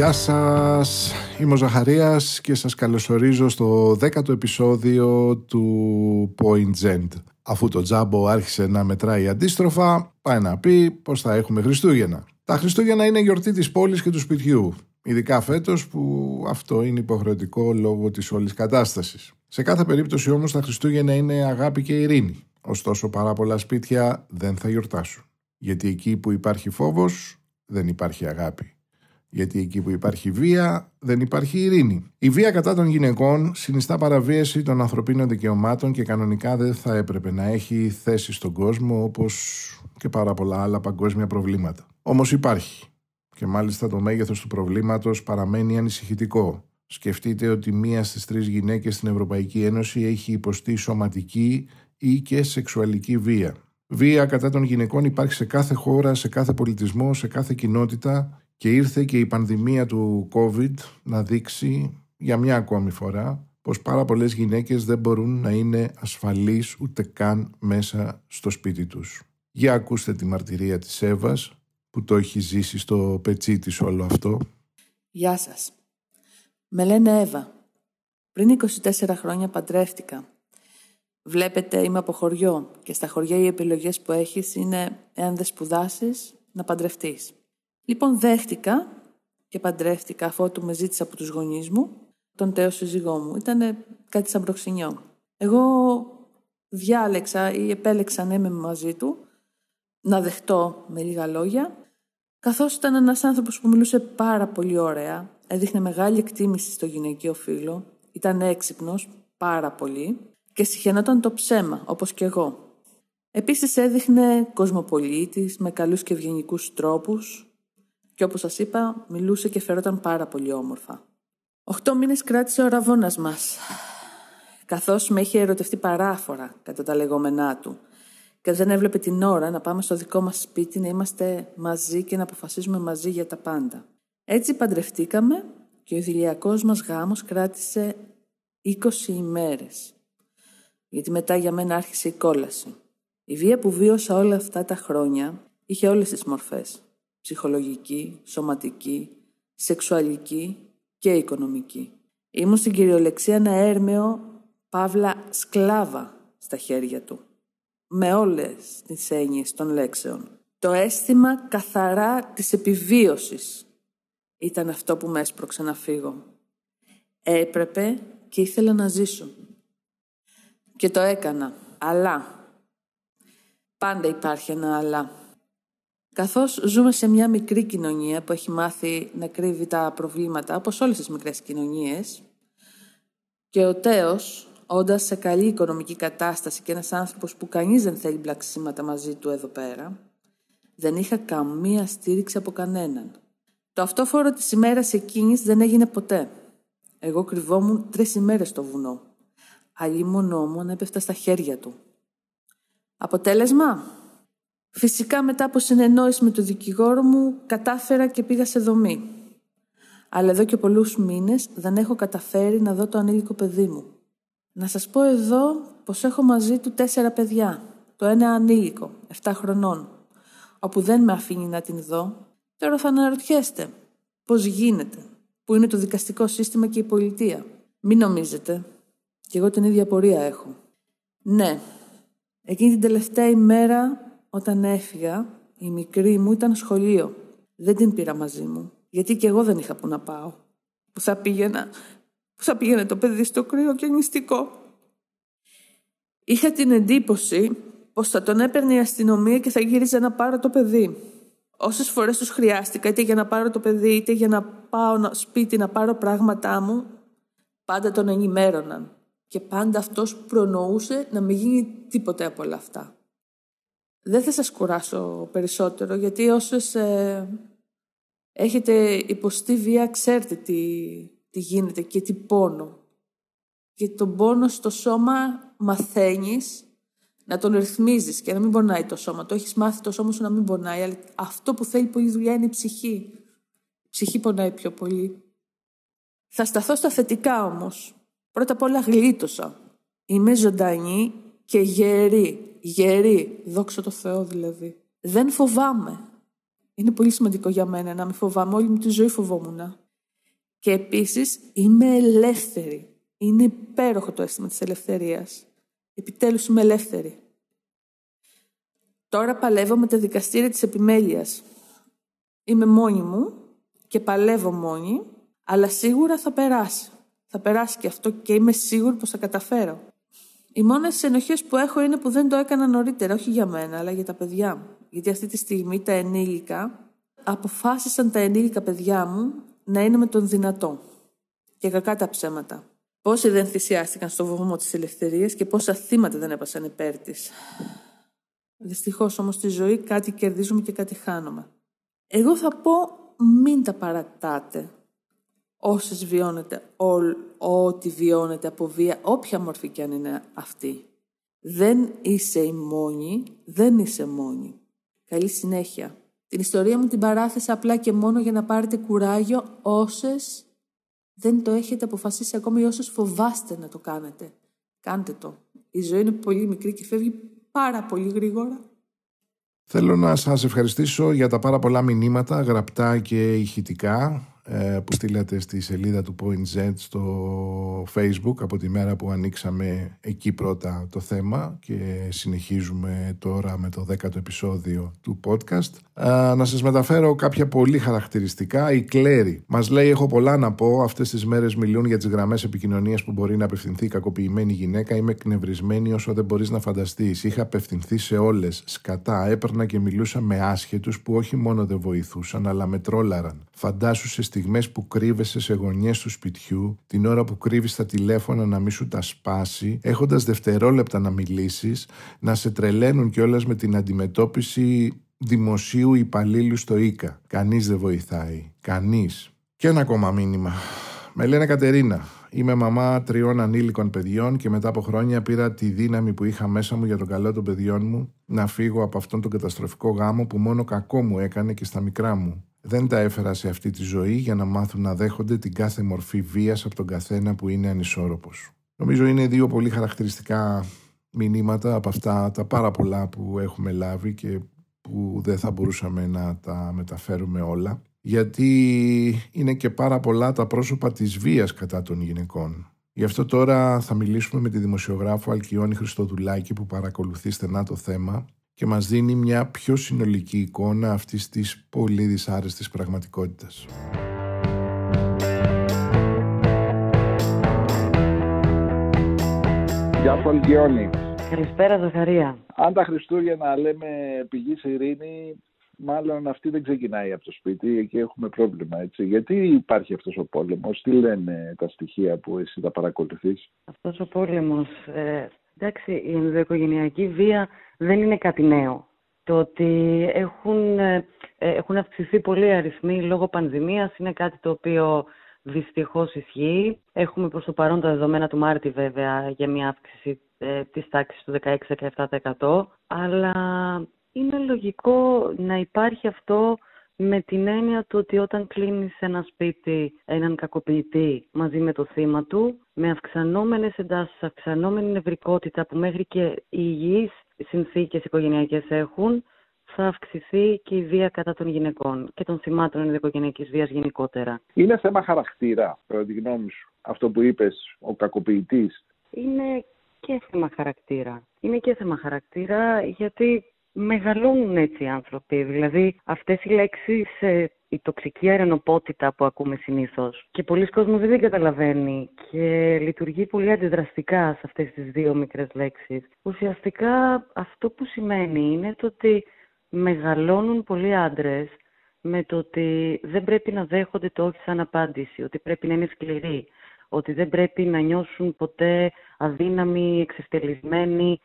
Γεια σας, είμαι ο Ζαχαρίας και σας καλωσορίζω στο δέκατο επεισόδιο του Point Zend. Αφού το τζάμπο άρχισε να μετράει αντίστροφα, πάει να πει πως θα έχουμε Χριστούγεννα. Τα Χριστούγεννα είναι γιορτή της πόλης και του σπιτιού, ειδικά φέτος που αυτό είναι υποχρεωτικό λόγω της όλης κατάστασης. Σε κάθε περίπτωση όμως τα Χριστούγεννα είναι αγάπη και ειρήνη. Ωστόσο πάρα πολλά σπίτια δεν θα γιορτάσουν. Γιατί εκεί που υπάρχει φόβος δεν υπάρχει αγάπη. Γιατί εκεί που υπάρχει βία δεν υπάρχει ειρήνη. Η βία κατά των γυναικών συνιστά παραβίαση των ανθρωπίνων δικαιωμάτων και κανονικά δεν θα έπρεπε να έχει θέση στον κόσμο όπως και πάρα πολλά άλλα παγκόσμια προβλήματα. Όμως υπάρχει. Και μάλιστα το μέγεθος του προβλήματος παραμένει ανησυχητικό. Σκεφτείτε ότι μία στις τρεις γυναίκες στην Ευρωπαϊκή Ένωση έχει υποστεί σωματική ή και σεξουαλική βία. Βία κατά των γυναικών υπάρχει σε κάθε χώρα, σε κάθε πολιτισμό, σε κάθε κοινότητα και ήρθε και η πανδημία του COVID να δείξει για μια ακόμη φορά πως πάρα πολλές γυναίκες δεν μπορούν να είναι ασφαλείς ούτε καν μέσα στο σπίτι τους. Για ακούστε τη μαρτυρία της Εύας που το έχει ζήσει στο πετσί της όλο αυτό. Γεια σας. Με λένε Εύα. Πριν 24 χρόνια παντρεύτηκα. Βλέπετε είμαι από χωριό και στα χωριά οι επιλογές που έχεις είναι εάν δεν σπουδάσεις να παντρευτείς. Λοιπόν δέχτηκα και παντρεύτηκα αφού του με ζήτησα από τους γονείς μου τον τέο σύζυγό μου. Ήταν κάτι σαν προξενιό. Εγώ διάλεξα ή επέλεξα να είμαι μαζί του, να δεχτώ με λίγα λόγια, καθώς ήταν ένας άνθρωπος που μιλούσε πάρα πολύ ωραία, έδειχνε μεγάλη εκτίμηση στο γυναικείο φύλλο, ήταν έξυπνος πάρα πολύ και συχαινόταν το ψέμα, όπως και εγώ. Επίσης έδειχνε κοσμοπολίτης με καλούς και ευγενικούς τρόπους και όπως σας είπα μιλούσε και φερόταν πάρα πολύ όμορφα. Οχτώ μήνες κράτησε ο ραβώνας μας, καθώς με είχε ερωτευτεί παράφορα κατά τα λεγόμενά του και δεν έβλεπε την ώρα να πάμε στο δικό μας σπίτι να είμαστε μαζί και να αποφασίζουμε μαζί για τα πάντα. Έτσι παντρευτήκαμε και ο ιδηλιακός μας γάμος κράτησε 20 ημέρες. Γιατί μετά για μένα άρχισε η κόλαση. Η βία που βίωσα όλα αυτά τα χρόνια είχε όλες τις μορφές. Ψυχολογική, σωματική, σεξουαλική και οικονομική. Ήμουν στην κυριολεξία ένα έρμεο, παύλα σκλάβα στα χέρια του. Με όλες τις έννοιες των λέξεων. Το αίσθημα καθαρά της επιβίωσης ήταν αυτό που με έσπρωξε να φύγω. Έπρεπε και ήθελα να ζήσω. Και το έκανα. Αλλά. Πάντα υπάρχει ένα αλλά. Καθώς ζούμε σε μια μικρή κοινωνία που έχει μάθει να κρύβει τα προβλήματα, όπως όλες τις μικρές κοινωνίες, και ο Τέος, όντας σε καλή οικονομική κατάσταση και ένας άνθρωπος που κανείς δεν θέλει μπλαξίματα μαζί του εδώ πέρα, δεν είχα καμία στήριξη από κανέναν. Το αυτόφορο της ημέρας εκείνης δεν έγινε ποτέ. Εγώ κρυβόμουν τρεις ημέρες στο βουνό. Αλλήμον μου να έπεφτα στα χέρια του. Αποτέλεσμα, Φυσικά μετά από συνεννόηση με τον δικηγόρο μου κατάφερα και πήγα σε δομή. Αλλά εδώ και πολλούς μήνες δεν έχω καταφέρει να δω το ανήλικο παιδί μου. Να σας πω εδώ πως έχω μαζί του τέσσερα παιδιά. Το ένα ανήλικο, 7 χρονών, όπου δεν με αφήνει να την δω. Τώρα θα αναρωτιέστε πώς γίνεται, που είναι το δικαστικό σύστημα και η πολιτεία. Μην νομίζετε, κι εγώ την ίδια πορεία έχω. Ναι, εκείνη την τελευταία ημέρα όταν έφυγα, η μικρή μου ήταν σχολείο. Δεν την πήρα μαζί μου, γιατί και εγώ δεν είχα που να πάω. Που θα πήγαινα, που θα πήγαινε το παιδί στο κρύο και νηστικό. Είχα την εντύπωση πως θα τον έπαιρνε η αστυνομία και θα γύριζε να πάρω το παιδί. Όσες φορές τους χρειάστηκα, είτε για να πάρω το παιδί, είτε για να πάω σπίτι να πάρω πράγματά μου, πάντα τον ενημέρωναν. Και πάντα αυτός προνοούσε να μην γίνει τίποτε από όλα αυτά. Δεν θα σας κουράσω περισσότερο, γιατί όσες ε, έχετε υποστεί βία, ξέρετε τι, τι γίνεται και τι πόνο. Και τον πόνο στο σώμα μαθαίνεις να τον ρυθμίζεις και να μην πονάει το σώμα. Το έχεις μάθει το σώμα σου να μην πονάει, αλλά αυτό που θέλει πολύ δουλειά είναι η ψυχή. Η ψυχή πονάει πιο πολύ. Θα σταθώ στα θετικά όμως. Πρώτα απ' όλα γλίτωσα. Είμαι ζωντανή και γερή γερή, δόξα τω Θεώ δηλαδή. Δεν φοβάμαι. Είναι πολύ σημαντικό για μένα να μην φοβάμαι. Όλη μου τη ζωή φοβόμουν. Και επίσης είμαι ελεύθερη. Είναι υπέροχο το αίσθημα της ελευθερίας. Επιτέλους είμαι ελεύθερη. Τώρα παλεύω με τα δικαστήρια της επιμέλειας. Είμαι μόνη μου και παλεύω μόνη, αλλά σίγουρα θα περάσει. Θα περάσει και αυτό και είμαι σίγουρη πως θα καταφέρω. Οι μόνες ενοχές που έχω είναι που δεν το έκανα νωρίτερα, όχι για μένα, αλλά για τα παιδιά μου. Γιατί αυτή τη στιγμή τα ενήλικα αποφάσισαν τα ενήλικα παιδιά μου να είναι με τον δυνατό. Και κακά τα ψέματα. Πόσοι δεν θυσιάστηκαν στο βωμό της ελευθερίας και πόσα θύματα δεν έπασαν υπέρ της. Δυστυχώς όμως στη ζωή κάτι κερδίζουμε και κάτι χάνουμε. Εγώ θα πω μην τα παρατάτε όσες βιώνετε, ό,τι βιώνετε από βία, όποια μορφή και αν είναι αυτή. Δεν είσαι η μόνη, δεν είσαι μόνη. Καλή συνέχεια. Την ιστορία μου την παράθεσα απλά και μόνο για να πάρετε κουράγιο όσες δεν το έχετε αποφασίσει ακόμα ή όσες φοβάστε να το κάνετε. Κάντε το. Η ζωή είναι πολύ μικρή και φεύγει πάρα πολύ γρήγορα. Θέλω να σας ευχαριστήσω για τα πάρα πολλά μηνύματα, γραπτά και ηχητικά ε, που στείλατε στη σελίδα του Point Z στο Facebook από τη μέρα που ανοίξαμε εκεί πρώτα το θέμα και συνεχίζουμε τώρα με το δέκατο επεισόδιο του podcast. Να σας μεταφέρω κάποια πολύ χαρακτηριστικά. Η Κλέρι μας λέει έχω πολλά να πω. Αυτές τις μέρες μιλούν για τις γραμμές επικοινωνίας που μπορεί να απευθυνθεί η κακοποιημένη γυναίκα. Είμαι εκνευρισμένη όσο δεν μπορείς να φανταστείς. Είχα απευθυνθεί σε όλες. Σκατά έπαιρνα και μιλούσα με άσχετους που όχι μόνο δεν βοηθούσαν αλλά με τρόλαραν. Φαντάσου σε στιγμές που κρύβεσαι σε γωνιές του σπιτιού, την ώρα που κρύβεις τα τηλέφωνα να μην σου τα σπάσει, έχοντας δευτερόλεπτα να μιλήσεις, να σε τρελαίνουν κιόλας με την αντιμετώπιση δημοσίου υπαλλήλου στο ΙΚΑ. Κανείς δεν βοηθάει. Κανείς. Και ένα ακόμα μήνυμα. Με λένε Κατερίνα. Είμαι μαμά τριών ανήλικων παιδιών και μετά από χρόνια πήρα τη δύναμη που είχα μέσα μου για τον καλό των παιδιών μου να φύγω από αυτόν τον καταστροφικό γάμο που μόνο κακό μου έκανε και στα μικρά μου. Δεν τα έφερα σε αυτή τη ζωή για να μάθουν να δέχονται την κάθε μορφή βίας από τον καθένα που είναι ανισόρροπος. Νομίζω είναι δύο πολύ χαρακτηριστικά μηνύματα από αυτά τα πάρα πολλά που έχουμε λάβει και που δεν θα μπορούσαμε να τα μεταφέρουμε όλα γιατί είναι και πάρα πολλά τα πρόσωπα της βίας κατά των γυναικών. Γι' αυτό τώρα θα μιλήσουμε με τη δημοσιογράφο Αλκιόνη Χριστοδουλάκη που παρακολουθεί στενά το θέμα και μας δίνει μια πιο συνολική εικόνα αυτής της πολύ δυσάρεστης πραγματικότητας. Γεια σου Αλκιόνη. Καλησπέρα Ζαχαρία. Αν τα Χριστούγεννα λέμε πηγή ειρήνη, μάλλον αυτή δεν ξεκινάει από το σπίτι, εκεί έχουμε πρόβλημα, έτσι. Γιατί υπάρχει αυτός ο πόλεμος, τι λένε τα στοιχεία που εσύ τα παρακολουθείς; Αυτός ο πόλεμος, ε, εντάξει, η ενδοοικογενειακή βία δεν είναι κάτι νέο. Το ότι έχουν, ε, ε, έχουν αυξηθεί πολλοί αριθμοί λόγω πανδημίας είναι κάτι το οποίο δυστυχώς ισχύει. Έχουμε προς το παρόν τα δεδομένα του Μάρτη βέβαια για μια αύξηση ε, της τάξης του 16-17%. Αλλά είναι λογικό να υπάρχει αυτό με την έννοια του ότι όταν κλείνεις ένα σπίτι έναν κακοποιητή μαζί με το θύμα του, με αυξανόμενες εντάσεις, αυξανόμενη νευρικότητα που μέχρι και οι υγιείς συνθήκες οικογενειακές έχουν, θα αυξηθεί και η βία κατά των γυναικών και των θυμάτων ενδοοικογενειακής βίας γενικότερα. Είναι θέμα χαρακτήρα, κατά τη γνώμη σου, αυτό που είπες, ο κακοποιητής; Είναι και θέμα χαρακτήρα. Είναι και θέμα χαρακτήρα γιατί μεγαλώνουν έτσι οι άνθρωποι. Δηλαδή αυτές οι λέξεις, ε, η τοξική αρενοπότητα που ακούμε συνήθως και πολλοί κόσμος δεν καταλαβαίνει και λειτουργεί πολύ αντιδραστικά σε αυτές τις δύο μικρές λέξεις. Ουσιαστικά αυτό που σημαίνει είναι το ότι μεγαλώνουν πολλοί άντρες με το ότι δεν πρέπει να δέχονται το όχι σαν απάντηση, ότι πρέπει να είναι σκληροί, ότι δεν πρέπει να νιώσουν ποτέ αδύναμοι, εξευτελισμένοι,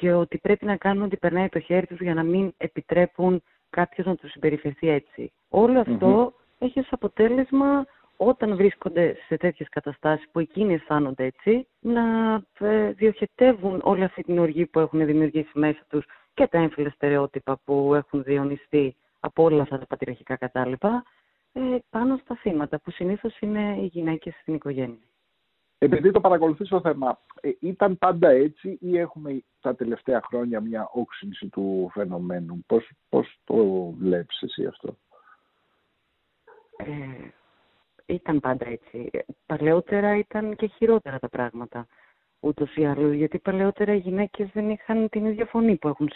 και ότι πρέπει να κάνουν ό,τι περνάει το χέρι τους για να μην επιτρέπουν κάποιος να τους συμπεριφερθεί έτσι. Όλο έχει ως αποτέλεσμα όταν βρίσκονται σε τέτοιες καταστάσεις που εκείνοι αισθάνονται έτσι, να ε, διοχετεύουν όλη αυτή την οργή που έχουν δημιουργήσει μέσα τους και τα έμφυλα στερεότυπα που έχουν διονυστεί από όλα αυτά τα πατριαρχικά κατάλοιπα, ε, πάνω στα θύματα, που συνήθως είναι οι γυναίκες στην οικογένεια. Επειδή το παρακολουθείς το θέμα, ε, ήταν πάντα έτσι ή έχουμε τα τελευταία χρόνια μια όξυνση του φαινομένου; Πώς, πώς το βλέπεις εσύ αυτό; Ε, ήταν πάντα έτσι. Παλαιότερα ήταν και χειρότερα τα πράγματα. Ούτως ή άλλως, γιατί παλαιότερα οι γυναίκες δεν είχαν την ίδια φωνή που έχουν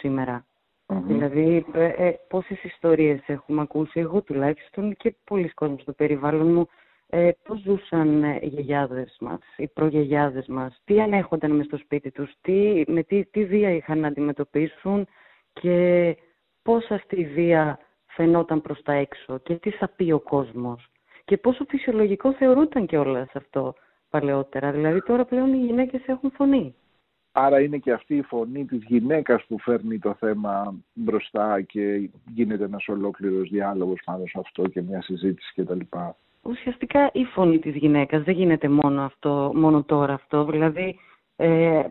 Δηλαδή, ε, ε, πόσες ιστορίες έχουμε ακούσει, εγώ τουλάχιστον και πολλοί κόσμοι στο περιβάλλον μου, ε, πώς ζούσαν ε, οι γιαγιάδες μας, οι προγιαγιάδες μας, τι ανέχονταν μες στο σπίτι τους, τι, με τι, τι βία είχαν να αντιμετωπίσουν; Και πώς αυτή η βία φαινόταν προς τα έξω; Και τι θα πει ο κόσμος; Και πόσο φυσιολογικό θεωρούταν και όλα αυτό παλαιότερα; Δηλαδή τώρα πλέον οι γυναίκες έχουν φωνή. Άρα είναι και αυτή η φωνή της γυναίκας που φέρνει το θέμα μπροστά και γίνεται ένας ολόκληρος διάλογος πάνω σε αυτό και μια συζήτηση κτλ. Ουσιαστικά η φωνή της γυναίκας δεν γίνεται μόνο, αυτό, μόνο τώρα αυτό. Δηλαδή ε,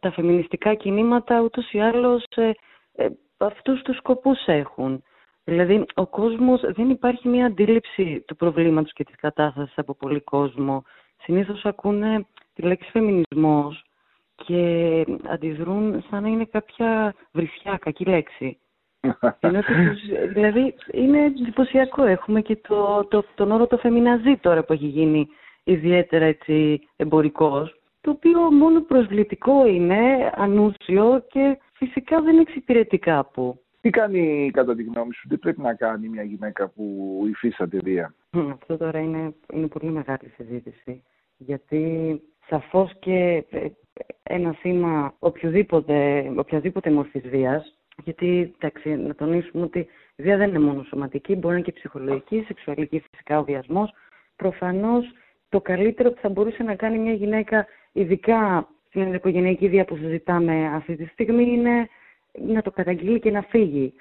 τα φεμινιστικά κινήματα ούτως ή άλλως ε, ε, αυτούς τους σκοπούς έχουν. Δηλαδή, ο κόσμος, δεν υπάρχει μια αντίληψη του προβλήματος και της κατάστασης από πολύ κόσμο. Συνήθως ακούνε τη λέξη φεμινισμός και αντιδρούν σαν να είναι κάποια βρισιά, κακή λέξη. δηλαδή, είναι εντυπωσιακό. Έχουμε και το, το, τον όρο το φεμιναζί τώρα που έχει γίνει ιδιαίτερα έτσι εμπορικός, το οποίο μόνο προσβλητικό είναι, ανούσιο και φυσικά δεν εξυπηρετεί κάπου. Τι κάνει κατά τη γνώμη σου, τι πρέπει να κάνει μια γυναίκα που υφίσταται βία; Αυτό τώρα είναι, είναι πολύ μεγάλη συζήτηση. Γιατί σαφώς και ε, ένα θύμα οποιοδήποτε, οποιαδήποτε μορφής βίας, γιατί εντάξει, να τονίσουμε ότι η βία δεν είναι μόνο σωματική, μπορεί να είναι και ψυχολογική, σεξουαλική φυσικά ο βιασμός. Προφανώς το καλύτερο που θα μπορούσε να κάνει μια γυναίκα, ειδικά στην ενδοικογενειακή βία που συζητάμε αυτή τη στιγμή, είναι να το καταγγείλει και να φύγει.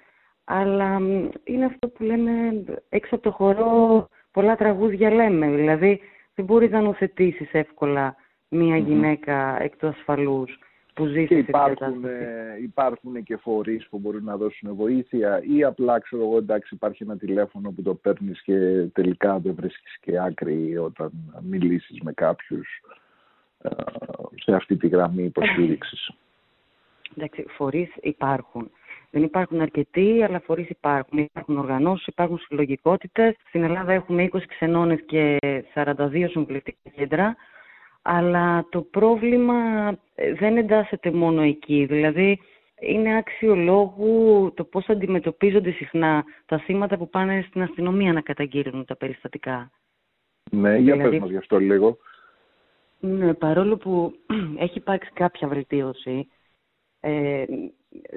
Αλλά είναι αυτό που λέμε έξω από το χορό πολλά τραγούδια λέμε. Δηλαδή δεν μπορεί να νοθετήσει εύκολα μια γυναίκα εκ του ασφαλούς που ζει και υπάρχουν, ε, υπάρχουν και φορείς που μπορούν να δώσουν βοήθεια ή απλά ξέρω εγώ εντάξει υπάρχει ένα τηλέφωνο που το παίρνεις και τελικά δεν βρίσκεις και άκρη όταν μιλήσεις με κάποιους ε, σε αυτή τη γραμμή υποστήριξης. Εντάξει, φορείς υπάρχουν. Δεν υπάρχουν αρκετοί, αλλά φορείς υπάρχουν. Υπάρχουν οργανώσεις, υπάρχουν συλλογικότητες. Στην Ελλάδα έχουμε 20 ξενώνες και 42 συμβουλευτικά κέντρα. Αλλά το πρόβλημα ε, δεν εντάσσεται μόνο εκεί. Δηλαδή, είναι άξιο λόγου το πώς αντιμετωπίζονται συχνά τα θύματα που πάνε στην αστυνομία να καταγγείλουν τα περιστατικά. Ναι, για δηλαδή, πες μας γι' αυτό λίγο. Ναι, παρόλο που έχει υπάρξει κάποια βελτίωση, ε,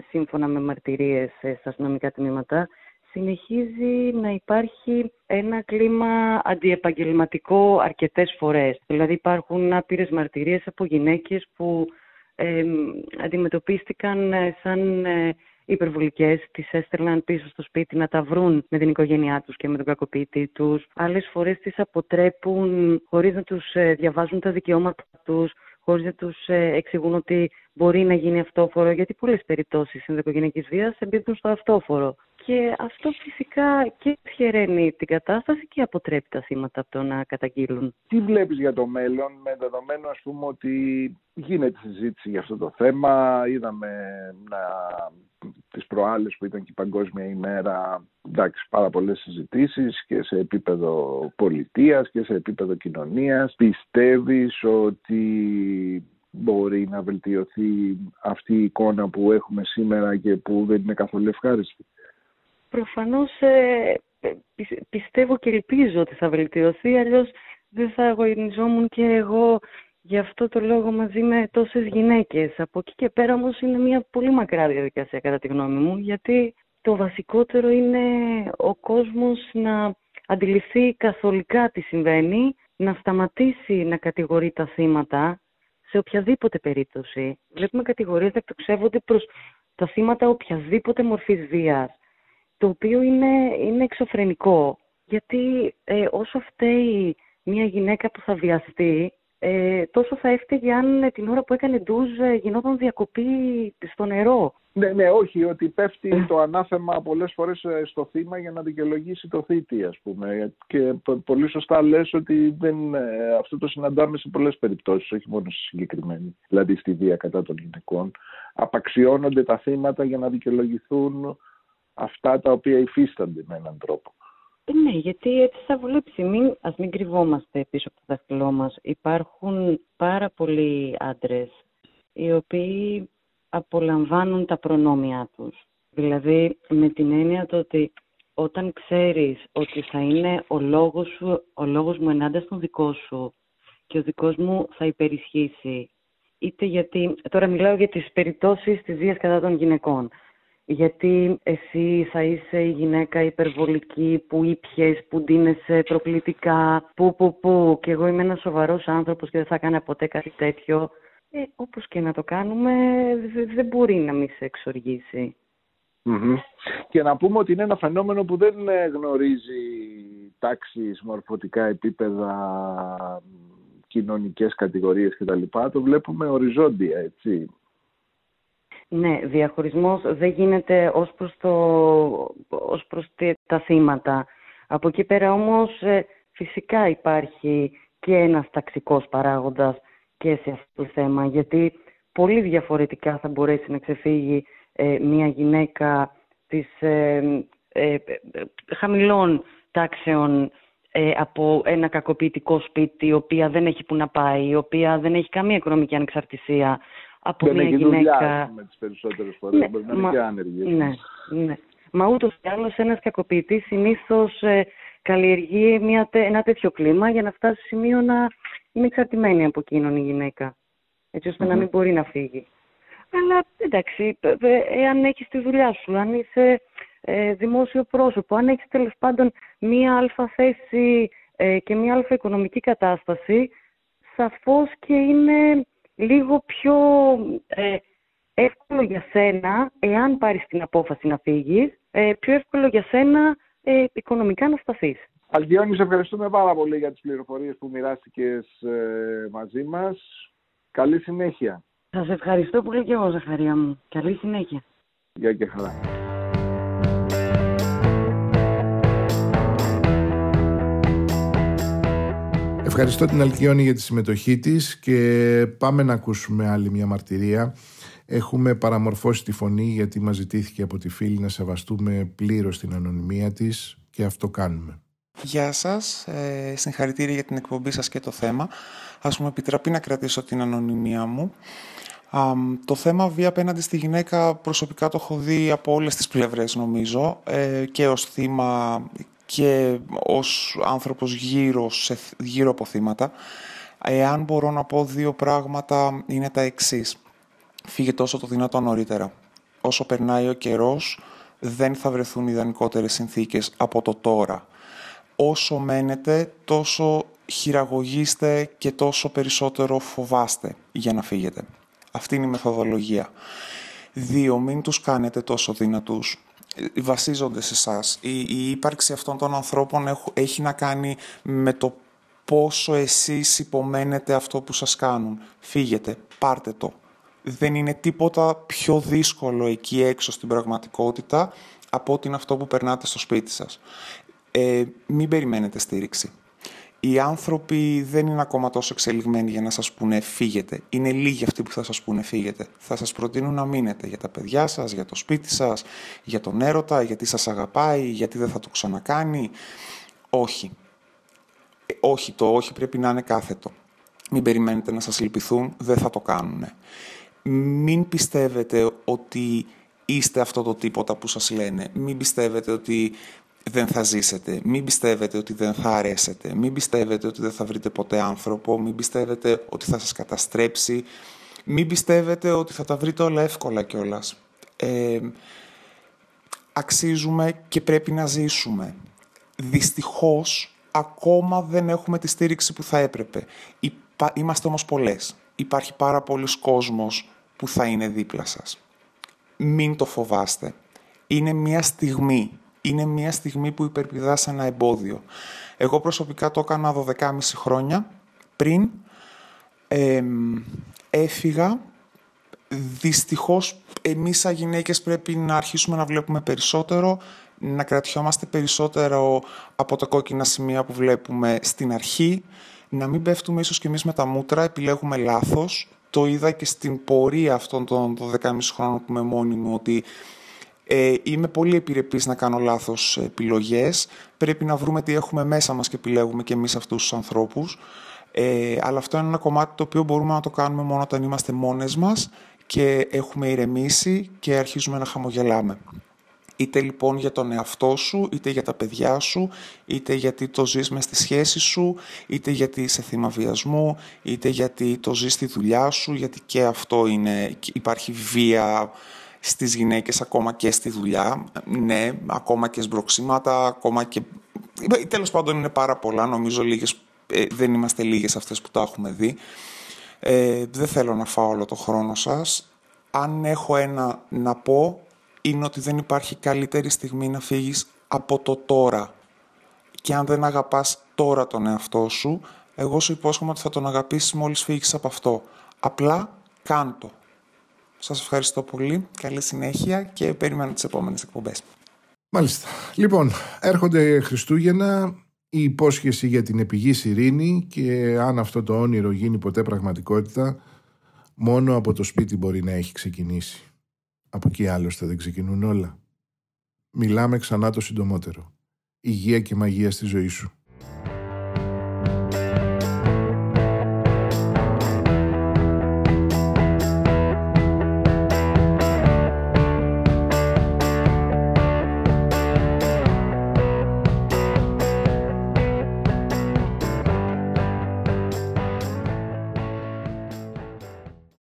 σύμφωνα με μαρτυρίες στα αστυνομικά τμήματα, συνεχίζει να υπάρχει ένα κλίμα αντιεπαγγελματικό αρκετές φορές. Δηλαδή υπάρχουν άπειρες μαρτυρίες από γυναίκες που ε, αντιμετωπίστηκαν ε, σαν ε, υπερβολικές, τις έστελναν πίσω στο σπίτι να τα βρουν με την οικογένειά τους και με τον κακοποιητή τους. Άλλες φορές τις αποτρέπουν χωρίς να τους ε, διαβάζουν τα δικαιώματα τους, χωρίς να τους εξηγούν ότι μπορεί να γίνει αυτόφορο, γιατί πολλές περιπτώσεις ενδοικογενειακής βίας εμπίπτουν στο αυτόφορο. Και αυτό φυσικά και χαιραίνει την κατάσταση και αποτρέπει τα θύματα από το να καταγγείλουν. Τι βλέπεις για το μέλλον με δεδομένο ας πούμε ότι γίνεται συζήτηση για αυτό το θέμα. Είδαμε να, τις προάλλες που ήταν και η Παγκόσμια ημέρα εντάξει, πάρα πολλές συζητήσεις και σε επίπεδο πολιτείας και σε επίπεδο κοινωνίας. Πιστεύεις ότι μπορεί να βελτιωθεί αυτή η εικόνα που έχουμε σήμερα και που δεν είναι καθόλου ευχάριστη; Προφανώς ε, πιστεύω και ελπίζω ότι θα βελτιωθεί, αλλιώς δεν θα αγωνιζόμουν και εγώ γι' αυτό το λόγο μαζί με τόσες γυναίκες. Από εκεί και πέρα όμως είναι μια πολύ μακρά διαδικασία κατά τη γνώμη μου, γιατί το βασικότερο είναι ο κόσμος να αντιληφθεί καθολικά τι συμβαίνει, να σταματήσει να κατηγορεί τα θύματα σε οποιαδήποτε περίπτωση. Βλέπουμε κατηγορίες να εκτοξεύονται προς τα θύματα οποιασδήποτε μορφής βίας το οποίο είναι, είναι εξωφρενικό. Γιατί ε, όσο φταίει μια γυναίκα που θα βιαστεί, ε, τόσο θα έφταιγε αν την ώρα που έκανε ντουζ ε, γινόταν διακοπή στο νερό. Ναι, ναι, όχι, ότι πέφτει το ανάθεμα πολλές φορές ε, στο θύμα για να δικαιολογήσει το θήτη, ας πούμε. Και πολύ σωστά λες ότι δεν, ε, αυτό το συναντάμε σε πολλές περιπτώσεις, όχι μόνο σε συγκεκριμένη, δηλαδή στη βία κατά των γυναικών. Απαξιώνονται τα θύματα για να δικαιολογηθούν αυτά τα οποία υφίστανται με έναν τρόπο. Ε, ναι, γιατί έτσι θα βολέψει. Μην, ας μην κρυβόμαστε πίσω από το δάχτυλό μας. Υπάρχουν πάρα πολλοί άντρες οι οποίοι απολαμβάνουν τα προνόμια τους. Δηλαδή, με την έννοια το ότι όταν ξέρεις ότι θα είναι ο λόγος, σου, ο λόγος μου ενάντια στον δικό σου και ο δικός μου θα υπερισχύσει, είτε γιατί, τώρα μιλάω για τις περιπτώσεις της βίας κατά των γυναικών, γιατί εσύ θα είσαι η γυναίκα υπερβολική που ήπιες, που ντύνεσαι προκλητικά, που που που και εγώ είμαι ένας σοβαρός άνθρωπος και δεν θα έκανα ποτέ κάτι τέτοιο. Ε, όπως και να το κάνουμε δεν μπορεί να μην σε εξοργήσει. Και να πούμε ότι είναι ένα φαινόμενο που δεν γνωρίζει τάξεις, μορφωτικά επίπεδα, κοινωνικές κατηγορίες κτλ. Το βλέπουμε οριζόντια, έτσι. Ναι, διαχωρισμός δεν γίνεται ως προς, το, ως προς τα θύματα. Από εκεί πέρα όμως ε, φυσικά υπάρχει και ένας ταξικός παράγοντας και σε αυτό το θέμα, γιατί πολύ διαφορετικά θα μπορέσει να ξεφύγει ε, μια γυναίκα της ε, ε, χαμηλών τάξεων από ένα κακοποιητικό σπίτι, η οποία δεν έχει που να πάει, η οποία δεν έχει καμία οικονομική ανεξαρτησία από δεν μια έχει γυναίκα. Δουλειά, με τις περισσότερες φορές, ναι, μπορεί να είναι και άνεργη. Ναι, ναι. Μα ούτως ή άλλως ένας κακοποιητής συνήθως καλλιεργεί μια, ένα τέτοιο κλίμα για να φτάσει στο σημείο να είναι εξαρτημένη από εκείνον η γυναίκα. Έτσι να μην μπορεί να φύγει. Αλλά εντάξει, εάν έχεις τη δουλειά σου, αν είσαι ε, δημόσιο πρόσωπο, αν έχεις τέλος πάντων μία αλφα θέση ε, και μία αλφα οικονομική κατάσταση, σαφώς και είναι λίγο πιο ε, εύκολο για σένα, εάν πάρεις την απόφαση να φύγεις, ε, πιο εύκολο για σένα ε, οικονομικά να σταθείς. Αλκιόνι, σε ευχαριστούμε πάρα πολύ για τις πληροφορίες που μοιράστηκες ε, μαζί μας. Καλή συνέχεια. Σας ευχαριστώ πολύ και εγώ, Ζαχαρία μου. Καλή συνέχεια. Γεια και χαρά. Ευχαριστώ την Αλκιόνη για τη συμμετοχή της και πάμε να ακούσουμε άλλη μια μαρτυρία. Έχουμε παραμορφώσει τη φωνή γιατί μας ζητήθηκε από τη φίλη να σεβαστούμε πλήρως την ανωνυμία της και αυτό κάνουμε. Γεια σας, ε, συγχαρητήρια για την εκπομπή σας και το θέμα. Ας μου επιτραπεί να κρατήσω την ανωνυμία μου. το θέμα βία απέναντι στη γυναίκα προσωπικά το έχω δει από όλες τις πλευρές νομίζω ε, και ως θύμα και ως άνθρωπος γύρω, σε, γύρω από θύματα. Εάν μπορώ να πω δύο πράγματα είναι τα εξής. Φύγε τόσο το δυνατό νωρίτερα. Όσο περνάει ο καιρός δεν θα βρεθούν ιδανικότερες συνθήκες από το τώρα όσο μένετε τόσο χειραγωγήστε και τόσο περισσότερο φοβάστε για να φύγετε. Αυτή είναι η μεθοδολογία. Δύο, μην τους κάνετε τόσο δυνατούς. Βασίζονται σε εσάς. Η, η ύπαρξη αυτών των ανθρώπων έχει να κάνει με το πόσο εσείς υπομένετε αυτό που σας κάνουν. Φύγετε, πάρτε το. Δεν είναι τίποτα πιο δύσκολο εκεί έξω στην πραγματικότητα από ότι είναι αυτό που περνάτε στο σπίτι σας ε, μην περιμένετε στήριξη. Οι άνθρωποι δεν είναι ακόμα τόσο εξελιγμένοι για να σας πούνε φύγετε. Είναι λίγοι αυτοί που θα σας πούνε φύγετε. Θα σας προτείνουν να μείνετε για τα παιδιά σας, για το σπίτι σας, για τον έρωτα, γιατί σας αγαπάει, γιατί δεν θα το ξανακάνει. Όχι. Ε, όχι, το όχι πρέπει να είναι κάθετο. Μην περιμένετε να σας λυπηθούν, δεν θα το κάνουν. Μην πιστεύετε ότι είστε αυτό το τίποτα που σας λένε. Μην πιστεύετε ότι δεν θα ζήσετε. Μην πιστεύετε ότι δεν θα αρέσετε. Μην πιστεύετε ότι δεν θα βρείτε ποτέ άνθρωπο. Μην πιστεύετε ότι θα σας καταστρέψει. Μην πιστεύετε ότι θα τα βρείτε όλα εύκολα κιόλας. Ε, αξίζουμε και πρέπει να ζήσουμε. Δυστυχώς, ακόμα δεν έχουμε τη στήριξη που θα έπρεπε. Είμαστε όμως πολλές. Υπάρχει πάρα πολλοί κόσμος που θα είναι δίπλα σας. Μην το φοβάστε. Είναι μια στιγμή είναι μια στιγμή που υπερπηδάς ένα εμπόδιο. Εγώ προσωπικά το έκανα 12,5 χρόνια πριν έφυγα. Δυστυχώς εμείς σαν γυναίκες πρέπει να αρχίσουμε να βλέπουμε περισσότερο, να κρατιόμαστε περισσότερο από τα κόκκινα σημεία που βλέπουμε στην αρχή, να μην πέφτουμε ίσως και εμείς με τα μούτρα, επιλέγουμε λάθος. Το είδα και στην πορεία αυτών των 12,5 χρόνων που είμαι μόνη μου, ότι Ε, είμαι πολύ επιρρεπής να κάνω λάθος επιλογές. Πρέπει να βρούμε τι έχουμε μέσα μας και επιλέγουμε και εμείς αυτούς τους ανθρώπους. Ε, αλλά αυτό είναι ένα κομμάτι το οποίο μπορούμε να το κάνουμε μόνο όταν είμαστε μόνες μας και έχουμε ηρεμήσει και αρχίζουμε να χαμογελάμε. Είτε λοιπόν για τον εαυτό σου, είτε για τα παιδιά σου, είτε γιατί το ζεις μες στη σχέση σου, είτε γιατί είσαι θύμα βιασμού, είτε γιατί το ζεις στη δουλειά σου, γιατί και αυτό είναι, υπάρχει βία στις γυναίκες ακόμα και στη δουλειά. Ναι, ακόμα και σμπροξίματα, ακόμα και... Τέλος πάντων είναι πάρα πολλά, νομίζω λίγες, ε, δεν είμαστε λίγες αυτές που τα έχουμε δει. Ε, δεν θέλω να φάω όλο το χρόνο σας. Αν έχω ένα να πω, είναι ότι δεν υπάρχει καλύτερη στιγμή να φύγεις από το τώρα. Και αν δεν αγαπάς τώρα τον εαυτό σου, εγώ σου υπόσχομαι ότι θα τον αγαπήσεις μόλις φύγεις από αυτό. Απλά κάντο. Σας ευχαριστώ πολύ, καλή συνέχεια και περιμένω τις επόμενες εκπομπές. Μάλιστα. Λοιπόν, έρχονται Χριστούγεννα, η υπόσχεση για την επιγή ειρήνη και αν αυτό το όνειρο γίνει ποτέ πραγματικότητα, μόνο από το σπίτι μπορεί να έχει ξεκινήσει. Από εκεί άλλωστε δεν ξεκινούν όλα. Μιλάμε ξανά το συντομότερο. Υγεία και μαγεία στη ζωή σου.